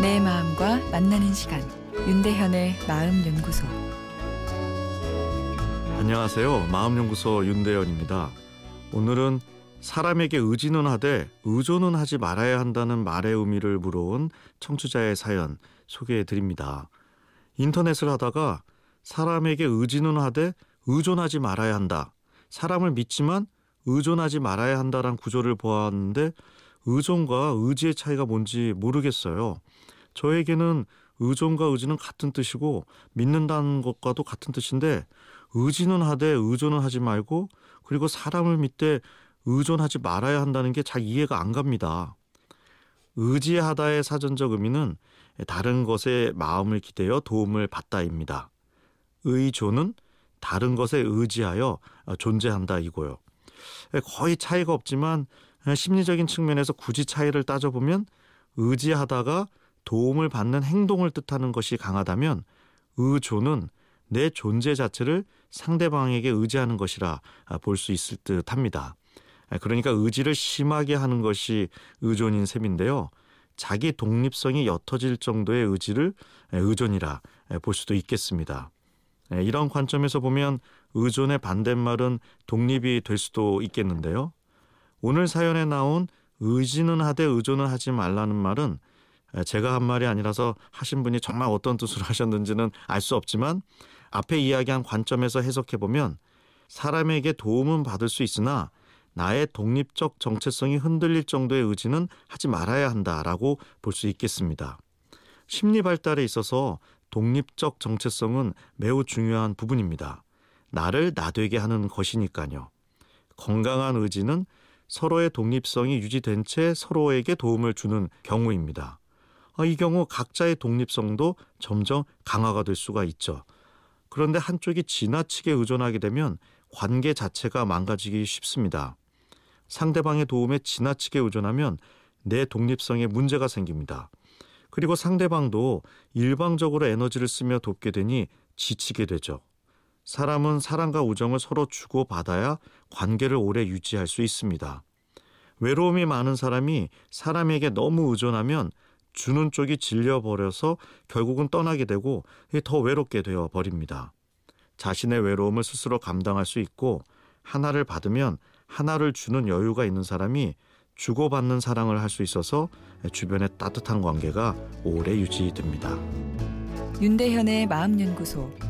마음과 만나는 시간 윤대현의 마음 연구소 안녕하세요. 마음 연구소 윤대현입니다. 오늘은 사람에게 의지는 하되 의존은 하지 말아야 한다는 말의 의미를 물어온 청취자의 사연 소개해 드립니다. 인터넷을 하다가 사람에게 의지는 하되 의존하지 말아야 한다. 사람을 믿지만 의존하지 말아야 한다란 구조를 보았는데 의존과 의지의 차이가 뭔지 모르겠어요. 저에게는 의존과 의지는 같은 뜻이고 믿는다는 것과도 같은 뜻인데 의지는 하되 의존은 하지 말고 그리고 사람을 믿되 의존하지 말아야 한다는 게 잘 이해가 안 갑니다. 의지하다의 사전적 의미는 다른 것에 마음을 기대어 도움을 받다입니다. 의존은 다른 것에 의지하여 존재한다 이고요. 거의 차이가 없지만 심리적인 측면에서 굳이 차이를 따져보면 의지하다가 도움을 받는 행동을 뜻하는 것이 강하다면 의존은 내 존재 자체를 상대방에게 의지하는 것이라 볼 수 있을 듯 합니다. 그러니까 의지를 심하게 하는 것이 의존인 셈인데요. 자기 독립성이 옅어질 정도의 의지를 의존이라 볼 수도 있겠습니다. 이런 관점에서 보면 의존의 반대말은 독립이 될 수도 있겠는데요. 오늘 사연에 나온 의지는 하되 의존은 하지 말라는 말은 제가 한 말이 아니라서 하신 분이 정말 어떤 뜻으로 하셨는지는 알 수 없지만 앞에 이야기한 관점에서 해석해 보면 사람에게 도움은 받을 수 있으나 나의 독립적 정체성이 흔들릴 정도의 의지는 하지 말아야 한다라고 볼 수 있겠습니다. 심리 발달에 있어서 독립적 정체성은 매우 중요한 부분입니다. 나를 나되게 하는 것이니까요. 건강한 의지는 서로의 독립성이 유지된 채 서로에게 도움을 주는 경우입니다. 아, 이 경우 각자의 독립성도 점점 강화가 될 수가 있죠. 그런데 한쪽이 지나치게 의존하게 되면 관계 자체가 망가지기 쉽습니다. 상대방의 도움에 지나치게 의존하면 내 독립성에 문제가 생깁니다. 그리고 상대방도 일방적으로 에너지를 쓰며 돕게 되니 지치게 되죠. 사람은 사랑과 우정을 서로 주고받아야 관계를 오래 유지할 수 있습니다. 외로움이 많은 사람이 사람에게 너무 의존하면 주는 쪽이 질려버려서 결국은 떠나게 되고 더 외롭게 되어 버립니다. 자신의 외로움을 스스로 감당할 수 있고 하나를 받으면 하나를 주는 여유가 있는 사람이 주고받는 사랑을 할 수 있어서 주변의 따뜻한 관계가 오래 유지됩니다. 윤대현의 마음연구소